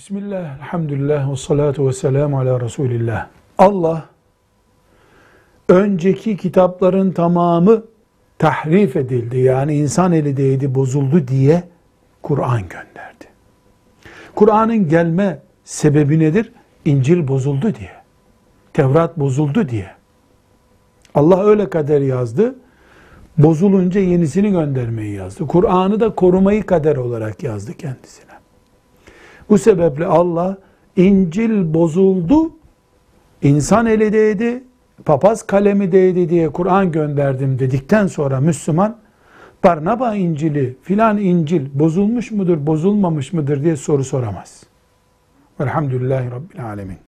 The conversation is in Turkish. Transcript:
Bismillah, elhamdülillah ve salatu ve selamu ala Resulillah. Allah önceki kitapların tamamı tahrif edildi. Yani insan eli değdi, bozuldu diye Kur'an gönderdi. Kur'an'ın gelme sebebi nedir? İncil bozuldu diye. Tevrat bozuldu diye. Allah öyle kader yazdı. Bozulunca yenisini göndermeyi yazdı. Kur'an'ı da korumayı kader olarak yazdı kendisine. Bu sebeple Allah İncil bozuldu, insan eli değdi, papaz kalemi değdi diye Kur'an gönderdim dedikten sonra Müslüman Barnaba İncil'i filan İncil bozulmuş mudur, bozulmamış mıdır diye soru soramaz. Velhamdülillahi Rabbil Alemin.